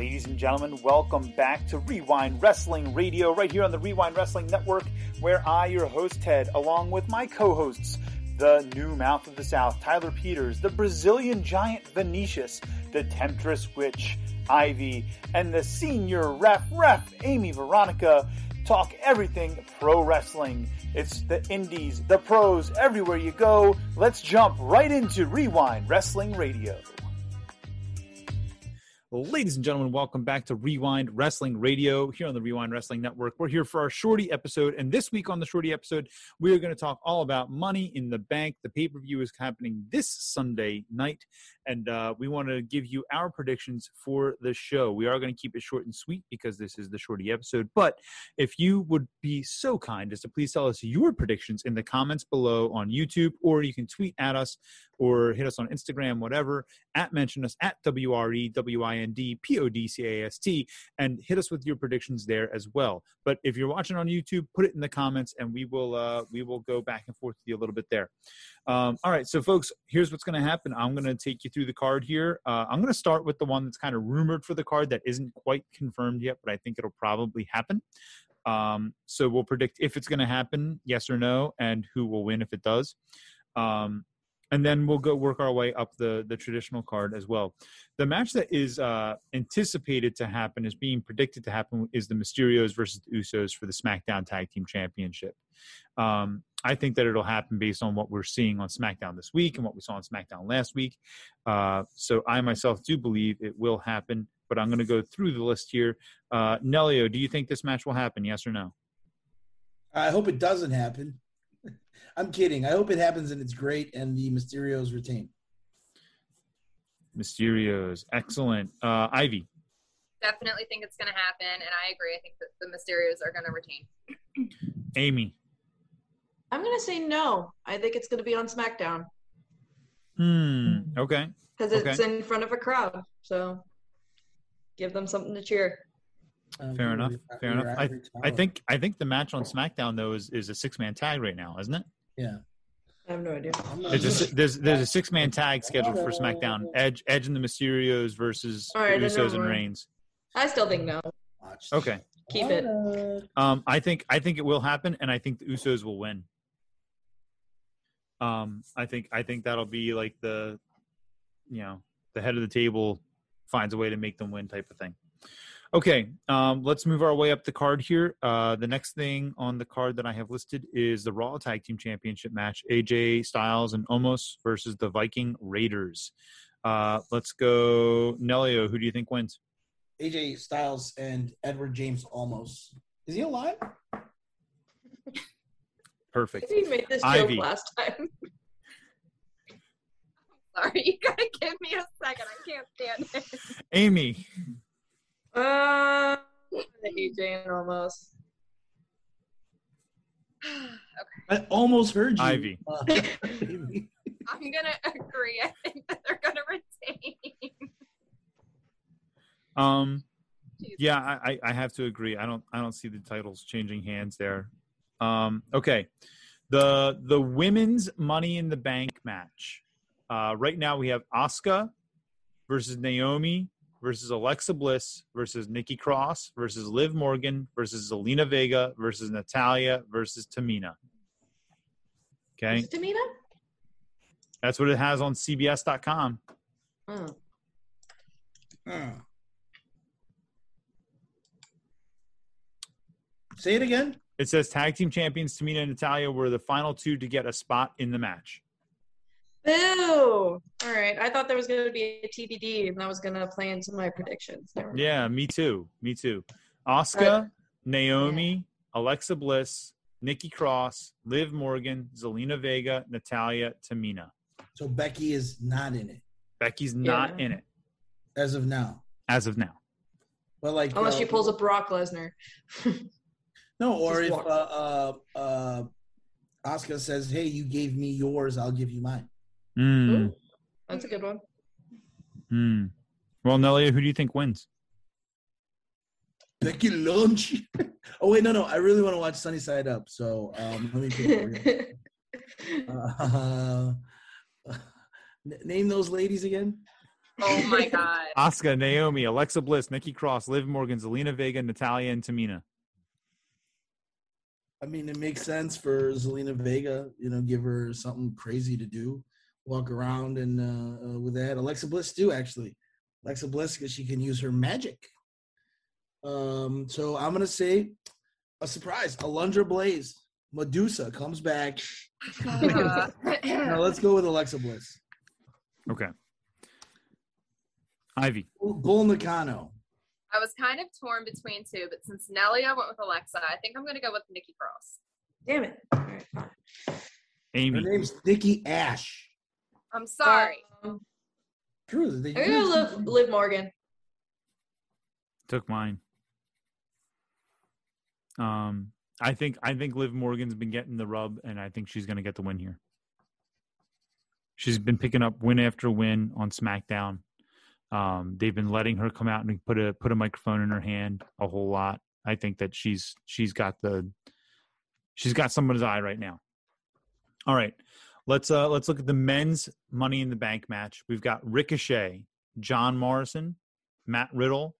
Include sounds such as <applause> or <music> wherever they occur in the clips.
Ladies and gentlemen, welcome back to Rewind Wrestling Radio, right here on the Rewind Wrestling Network, where I, your host Ted, along with my co hosts, the new mouth of the South, Tyler Peters, the Brazilian giant Venetius, the temptress witch, Ivy, and the senior ref, ref, Amy Veronica, talk everything pro wrestling. It's the indies, the pros, everywhere you go. Let's jump right into Rewind Wrestling Radio. Ladies and gentlemen, welcome back to Rewind Wrestling Radio here on the Rewind Wrestling Network. We're here for our shorty episode, and this week on the shorty episode, we are going to talk all about Money in the Bank. The pay per view is happening this Sunday night, and uh, we want to give you our predictions for the show. We are going to keep it short and sweet because this is the shorty episode. But if you would be so kind as to please tell us your predictions in the comments below on YouTube, or you can tweet at us or hit us on Instagram, whatever, at mention us at W R E W I N D P O D C A S T, and hit us with your predictions there as well. But if you're watching on YouTube, put it in the comments, and we will uh, we will go back and forth with you a little bit there. Um, all right, so folks, here's what's going to happen. I'm going to take you through the card here. Uh, I'm going to start with the one that's kind of rumored for the card that isn't quite confirmed yet, but I think it'll probably happen. Um, so we'll predict if it's going to happen, yes or no, and who will win if it does. Um, and then we'll go work our way up the the traditional card as well. The match that is uh, anticipated to happen, is being predicted to happen, is the Mysterios versus the Usos for the SmackDown Tag Team Championship. Um, I think that it'll happen based on what we're seeing on SmackDown this week and what we saw on SmackDown last week. Uh, so I myself do believe it will happen, but I'm going to go through the list here. Uh, Nelio, do you think this match will happen? Yes or no? I hope it doesn't happen. I'm kidding. I hope it happens and it's great and the Mysterios retain. Mysterios, excellent. Uh, Ivy. Definitely think it's going to happen, and I agree. I think that the Mysterios are going to retain. Amy. I'm going to say no. I think it's going to be on SmackDown. Hmm. Okay. Because it's Okay. in front of a crowd. So give them something to cheer. Um, Fair enough. Fair enough. I, I think I think the match on SmackDown though is, is a six man tag right now, isn't it? Yeah. I have no idea. I'm not- It's a, there's there's a six man tag scheduled for SmackDown. Edge Edge and the Mysterios versus All right, the Usos and. Reigns. I still think no. Watch. Okay. Keep it. Um, I think I think it will happen, and I think the Usos will win. Um, I think I think that'll be like the, you know, the head of the table finds a way to make them win type of thing. Okay, um, let's move our way up the card here. Uh, the next thing on the card that I have listed is the Raw Tag Team Championship match: AJ Styles and Omos versus the Viking Raiders. Uh, let's go, Nelio. Who do you think wins? AJ Styles and Edward James almost. Is he alive? Perfect. We made this joke Ivy. last time. <laughs> Sorry, you gotta give me a second. I can't stand it. Amy. Uh, AJ and almost. okay, <sighs> I almost heard you. Ivy. Uh, <laughs> <laughs> I'm gonna agree. I think that they're gonna retain. Um, Jeez. yeah, I, I- I have to agree. I don't I don't see the titles changing hands there. Um, okay, the the women's Money in the Bank match. Uh, right now we have Asuka versus Naomi versus Alexa Bliss versus Nikki Cross versus Liv Morgan versus Zelina Vega versus Natalya versus Tamina. Okay, Is it Tamina? that's what it has on CBS.com. Oh. uh. Say it again. It says tag team champions Tamina and Natalya were the final two to get a spot in the match. Boo! All right. I thought there was going to be a TBD and that was going to play into my predictions. Yeah, me too. Me too. Asuka, Naomi, Alexa Bliss, Nikki Cross, Liv Morgan, Zelina Vega, Natalya, Tamina. So Becky is not in it Becky's not Yeah. in it as of now. as of now. But like, Unless uh, she pulls a Brock Lesnar. No, <laughs> or Just if walk. uh, uh, uh, Oscar says, "Hey, you gave me yours, I'll give you mine." Hmm. Ooh, that's a good one. Hmm. Well, Nelia, who do you think wins? Becky Lynch. <laughs> oh wait, no, no. I really want to watch Sunny Side Up. So um, let me think. uh, <laughs> n- name those ladies again. Oh my god. <laughs> Asuka, Naomi, Alexa Bliss, Nikki Cross, Liv Morgan, Zelina Vega, Natalya, and Tamina. I mean, it makes sense for Zelina Vega. You know, give her something crazy to do, walk around and uh, uh, with that. Alexa Bliss too, actually. Alexa Bliss because she can use her magic. Um, so I'm gonna say a surprise. Alundra Blaze, Medusa comes back. <laughs> Now let's go with Alexa Bliss. Okay. Ivy. Bull Nakano. I was kind of torn between two, but since Nelia went with Alexa, I think I'm gonna go with Nikki Cross. Damn it. All right, fine. Her name's Nikki Ash. I'm sorry. Um, True. They I'm gonna live, live Morgan. Took mine. Um, I think I think Liv Morgan's been getting the rub, and I think she's going to get the win here. She's been picking up win after win on SmackDown. Um, they've been letting her come out and put a put a microphone in her hand a whole lot. I think that she's she's got the she's got someone's eye right now. All right, let's uh let's look at the men's Money in the Bank match. We've got Ricochet, John Morrison, Matt Riddle,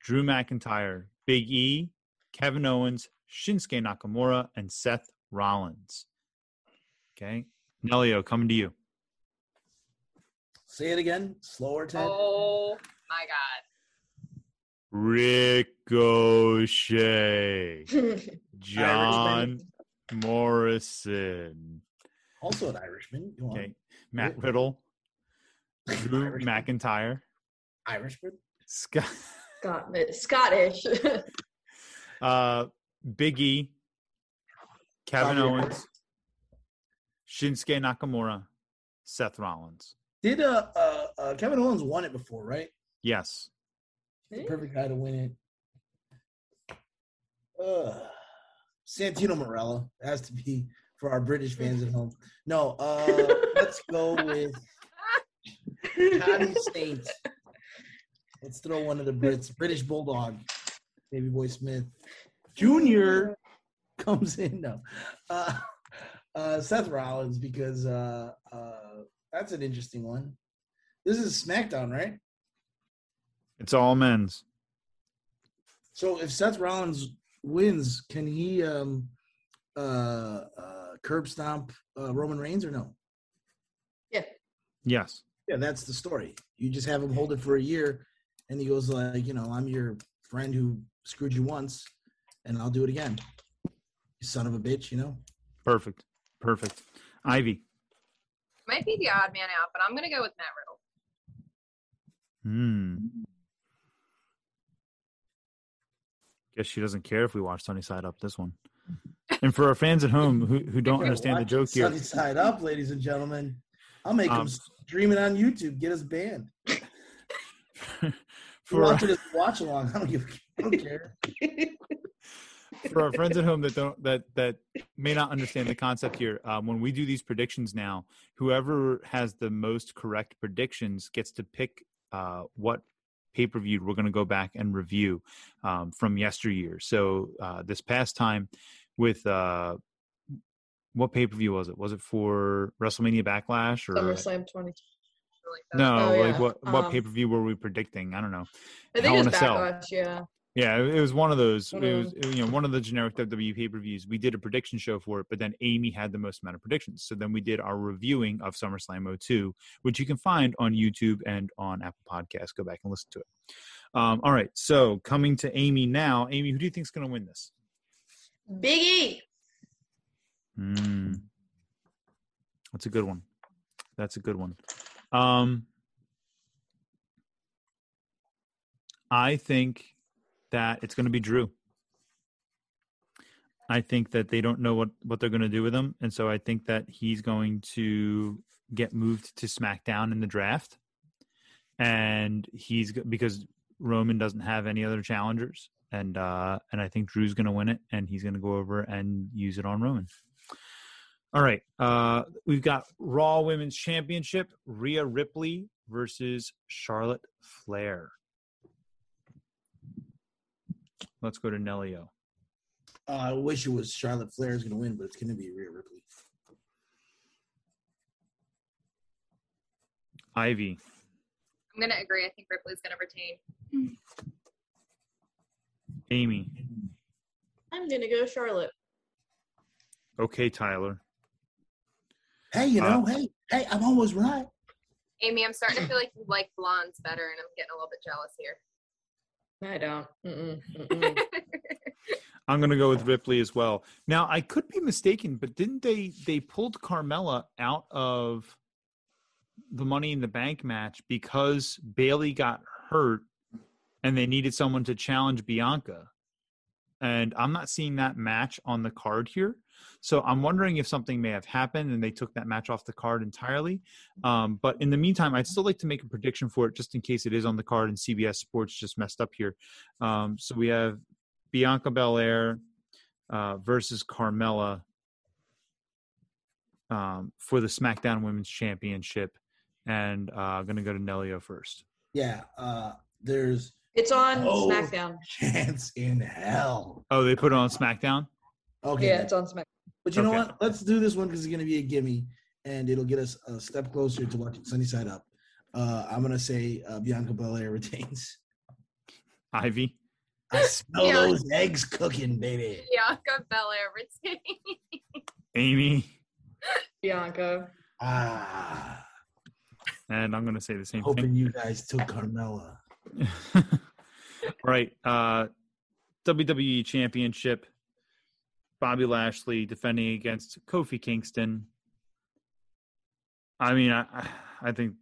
Drew McIntyre, Big E, Kevin Owens, Shinsuke Nakamura, and Seth Rollins. Okay. Nelio, coming to you. Say it again. Slower, Ted. Oh my god. Ricochet. <laughs> John Morrison. Also an Irishman. Go on. Okay. Matt Riddle. Drew <laughs> Irishman. McIntyre. Irishman. Scott, Scott- Scottish. <laughs> <laughs> uh, Big E. Kevin Bobby Owens. Shinsuke Nakamura. Seth Rollins. Did uh, uh, uh Kevin Owens won it before, right? Yes. The perfect guy to win it. Uh, Santino Marella has to be for our British fans at home. No, uh, let's go with Johnny Saint. Let's throw one of the Brits. British Bulldog, Davey Boy Smith. Junior comes in. No, uh, uh, Seth Rollins because uh, uh, that's an interesting one. This is SmackDown, right? It's all men's. So if Seth Rollins wins, can he um uh curb stomp uh, Roman Reigns or no? Yeah. Yes. Yeah, that's the story. You just have him hold it for a year and he goes like, you know, I'm your friend who screwed you once and I'll do it again. You son of a bitch, you know? Perfect. Perfect. Ivy. Might be the odd man out, but I'm gonna go with Matt Riddle. Hmm. Guess she doesn't care if we watch Sunny Side Up this one. <laughs> And for our fans at home who, who don't understand the joke here, Sunny side up, ladies and gentlemen. I'll make Um, him stream it on YouTube, get us banned. <laughs> for watch it watch along. I don't give I don't care. <laughs> for our friends at home that don't that that may not understand the concept here, um, when we do these predictions now, whoever has the most correct predictions gets to pick uh, what pay per view we're going to go back and review um, from yesteryear. So uh, this past time with uh, what pay per view was it? Was it for WrestleMania Backlash or SummerSlam 20. Like no? Oh, like yeah. what what Um, pay per view were we predicting? I don't know. I think Hell it was. Backlash, yeah. Yeah, it was one of those. It was you know one of the generic WWE pay per views. We did a prediction show for it, but then Amy had the most amount of predictions. So then we did our reviewing of SummerSlam 02, which you can find on YouTube and on Apple Podcasts. Go back and listen to it. Um, all right, so coming to Amy now. Amy, who do you think is going to win this? Big E. Hmm. That's a good one. That's a good one. Um, I think that it's going to be Drew. I think that they don't know what what they're going to do with him, and so I think that he's going to get moved to SmackDown in the draft, and he's because Roman doesn't have any other challengers, and uh, and I think Drew's going to win it, and he's going to go over and use it on Roman. All right, uh, we've got Raw Women's Championship: Rhea Ripley versus Charlotte Flair. Let's go to Nelio. Uh, I wish it was Charlotte Flair is going to win, but it's going to be Rhea Ripley. Ivy. I'm gonna agree. I think Ripley's gonna retain. Amy. I'm gonna go Charlotte. Okay, Tyler. Hey, you Uh, know, hey, hey, I'm almost right. Amy, I'm starting to feel like you like blondes better, and I'm getting a little bit jealous here. I don't. Mm-mm, <laughs> mm-mm. I'm going to go with Ripley as well. Now, I could be mistaken, but didn't they they pulled Carmella out of the Money in the Bank match because Bayley got hurt and they needed someone to challenge Bianca? And I'm not seeing that match on the card here. So I'm wondering if something may have happened and they took that match off the card entirely. Um, but in the meantime, I'd still like to make a prediction for it just in case it is on the card and CBS Sports just messed up here. Um, so we have Bianca Belair uh, versus Carmella um, for the SmackDown Women's Championship, and uh, I'm gonna go to Nelio first. Yeah, uh, there's It's on Oh. SmackDown. chance in hell. Oh, they put it on SmackDown. Okay, Yeah, it's on SmackDown. but you know what? Let's do this one because it's gonna be a gimme, and it'll get us a step closer to watching Sunny Side Up. Uh, I'm gonna say uh, Bianca Belair <laughs> retains. Ivy. I smell Yeah. those eggs cooking, baby. Bianca Belair retain. Amy, Bianca. Ah, and I'm gonna say the same hoping thing. Hoping you guys took Carmella. <laughs> right. Uh, WWE Championship. Bobby Lashley defending against Kofi Kingston. I mean, I, I- think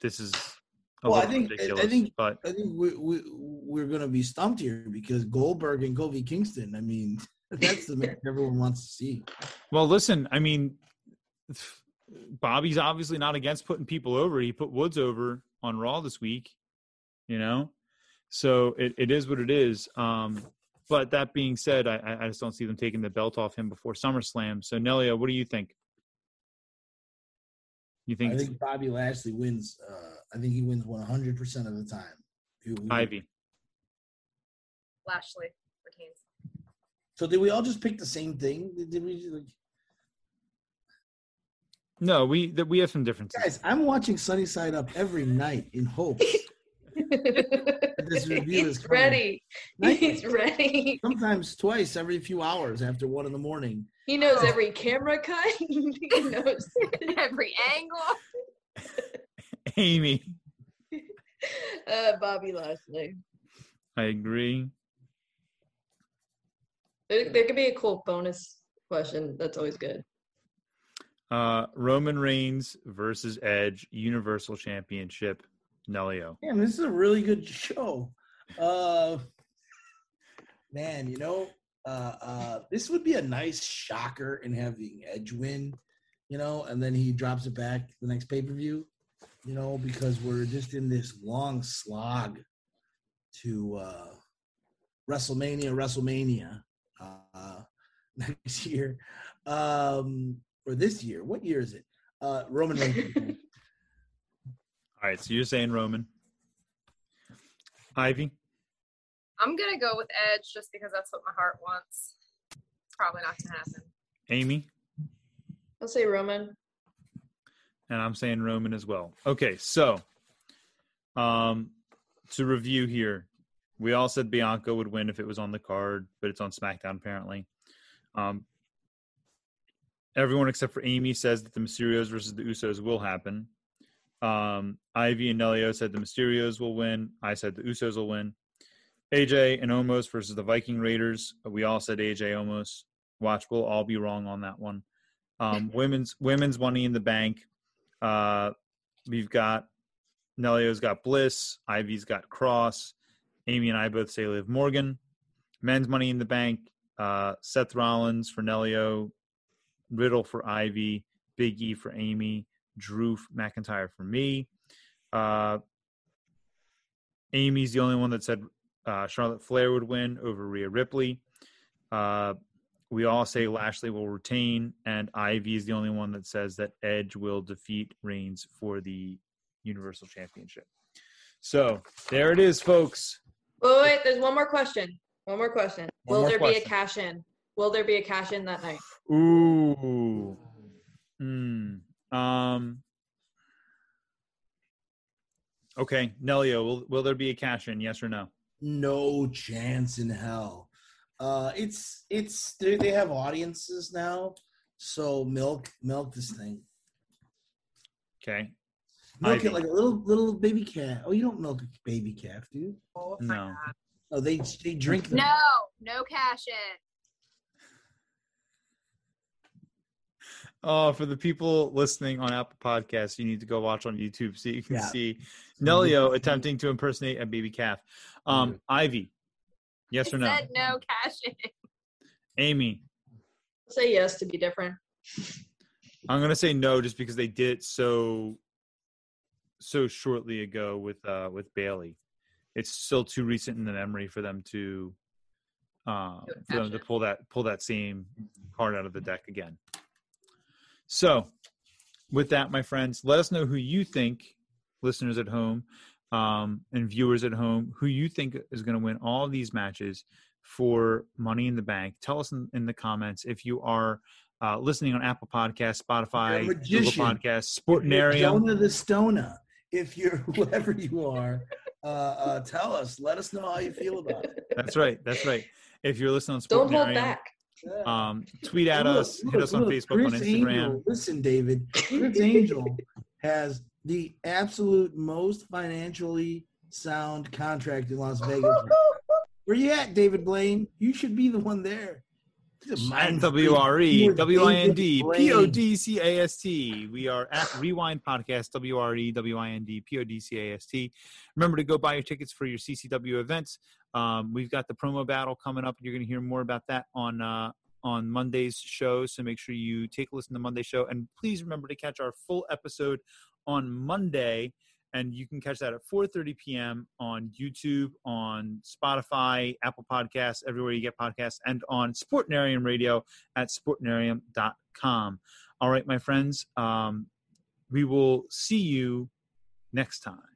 this is a Well, I think- I- I think- but I think we, we we're gonna be stumped here because Goldberg and Kofi Kingston. I mean, <laughs> that's the match everyone wants to see. Well, listen, I mean, Bobby's obviously not against putting people over. He put Woods over on Raw this week, you know? So it, it is what it is. Um, but that being said, I, I- I just don't see them taking the belt off him before SummerSlam. So, Nelia, what do you think? You think, I think Bobby Lashley wins. Uh, I think he wins 100 percent of the time. He- he- Ivy? Lashley retains. So did we all just pick the same thing? Did- Did we? Like, No, we that we have some differences. guys, I'm watching Sunny Side Up every night in hopes that this <laughs> review is He's coming. ready. He's ready. Sometimes twice every few hours after one in the morning. He knows every camera cut. <laughs> he knows. <laughs> Every angle. Amy, Uh, Bobby Lashley. I agree. There, there could be a cool bonus question. That's always good. Uh, Roman Reigns versus Edge Universal Championship. Nelio. Damn, this is a really good show. Uh, man, you know, uh, uh, this would be a nice shocker in having Edge win, you know, and then he drops it back the next pay per view, you know, because we're just in this long slog to uh, WrestleMania, WrestleMania uh, <laughs> next year, um, or this year. What year is it? Uh, Roman Reigns. All right, so you're saying Roman. Ivy? I'm gonna go with Edge just because that's what my heart wants. Probably not gonna happen. Amy? I'll say Roman. And I'm saying Roman as well. Okay, so um to review here, we all said Bianca would win if it was on the card, but it's on SmackDown apparently. Um everyone except for Amy says that the Mysterios versus the Usos will happen. Um Ivy and Nelio said the Mysterios will win. I said the Usos will win. AJ and Omos versus the Viking Raiders. We all said AJ Omos. Watch, we'll all be wrong on that one. Um, <laughs> women's women's money in the bank. Uh, we've got Nelio's got Bliss, Ivy's got Cross, Amy and I both say Liv Morgan. Men's money in the bank. Uh, Seth Rollins for Nelio, Riddle for Ivy, Big E for Amy, Drew McIntyre for me. Uh, Amy's the only one that said uh, Charlotte Flair would win over Rhea Ripley. Uh, we all say Lashley will retain, and Ivy is the only one that says that Edge will defeat Reigns for the Universal Championship. So there it is, folks. Wait, wait, there's one more question. One more question. One Will more there be a cash in? Will there be a cash in that night? Ooh. Hmm. Um. Okay, Nelio, will will there be a cash in? Yes or no? No chance in hell. Uh, it's it's they, they have audiences now, so milk milk this thing. Okay, Milk Ivy. it like a little little baby cat. Oh, you don't milk a baby calf, do you? Oh, No. Oh, they they drink them. No, no cash in. Oh, for the people listening on Apple Podcasts, you need to go watch on YouTube so you can Yeah. see <laughs> Nelio attempting to impersonate a baby calf. Um, Ivy, yes I or no? said no cash in. Amy, Say yes to be different. I'm gonna say no just because they did it so so shortly ago with uh with Bayley. It's still too recent in the memory for them to uh for them to pull that pull that same card out of the deck again. So with that, my friends, let us know who you think, listeners at home, um, and viewers at home, who you think is going to win all these matches for Money in the Bank. Tell us in, in the comments if you are uh, listening on Apple Podcasts, Spotify, You're a Google magician. Podcasts, If you're Sportnarium. Jonah the Stona. If you're <laughs> whoever you are, uh, uh, tell us. Let us know how you feel about it. That's right. That's right. If you're listening on Don't hold back. Yeah. um, tweet at Look, us, hit look, us on look, Facebook, on Instagram. Angel, listen, David. Criss Angel has the absolute most financially sound contract in Las Vegas. <laughs> Where you at, David Blaine? You should be the one there. He's a mind You are WIND, David Blaine. PODCAST. We are at Rewind Podcast, W R E W I N D P O D C A S T. Remember to go buy your tickets for your CCW events. Um, we've got the promo battle coming up. You're going to hear more about that on uh, on Monday's show. So make sure you take a listen to Monday's show. And please remember to catch our full episode on Monday. And you can catch that at 4.30 p.m. on YouTube, on Spotify, Apple Podcasts, everywhere you get podcasts, and on Sportnarium Radio at sportnarium.com. All right, my friends, um, we will see you next time.